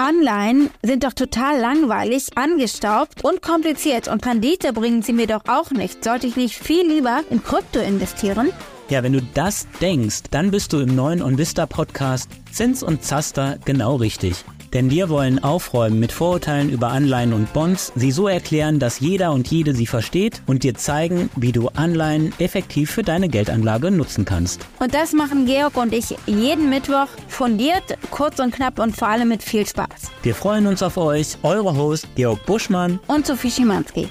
Anleihen sind doch total langweilig, angestaubt und kompliziert und Rendite bringen sie mir doch auch nicht. Sollte ich nicht viel lieber in Krypto investieren? Ja, wenn du das denkst, dann bist du im neuen OnVista Podcast Zins und Zaster genau richtig. Denn wir wollen aufräumen mit Vorurteilen über Anleihen und Bonds, sie so erklären, dass jeder und jede sie versteht und dir zeigen, wie du Anleihen effektiv für deine Geldanlage nutzen kannst. Und das machen Georg und ich jeden Mittwoch fundiert, kurz und knapp und vor allem mit viel Spaß. Wir freuen uns auf euch, eure Host Georg Buschmann und Sophie Schimanski.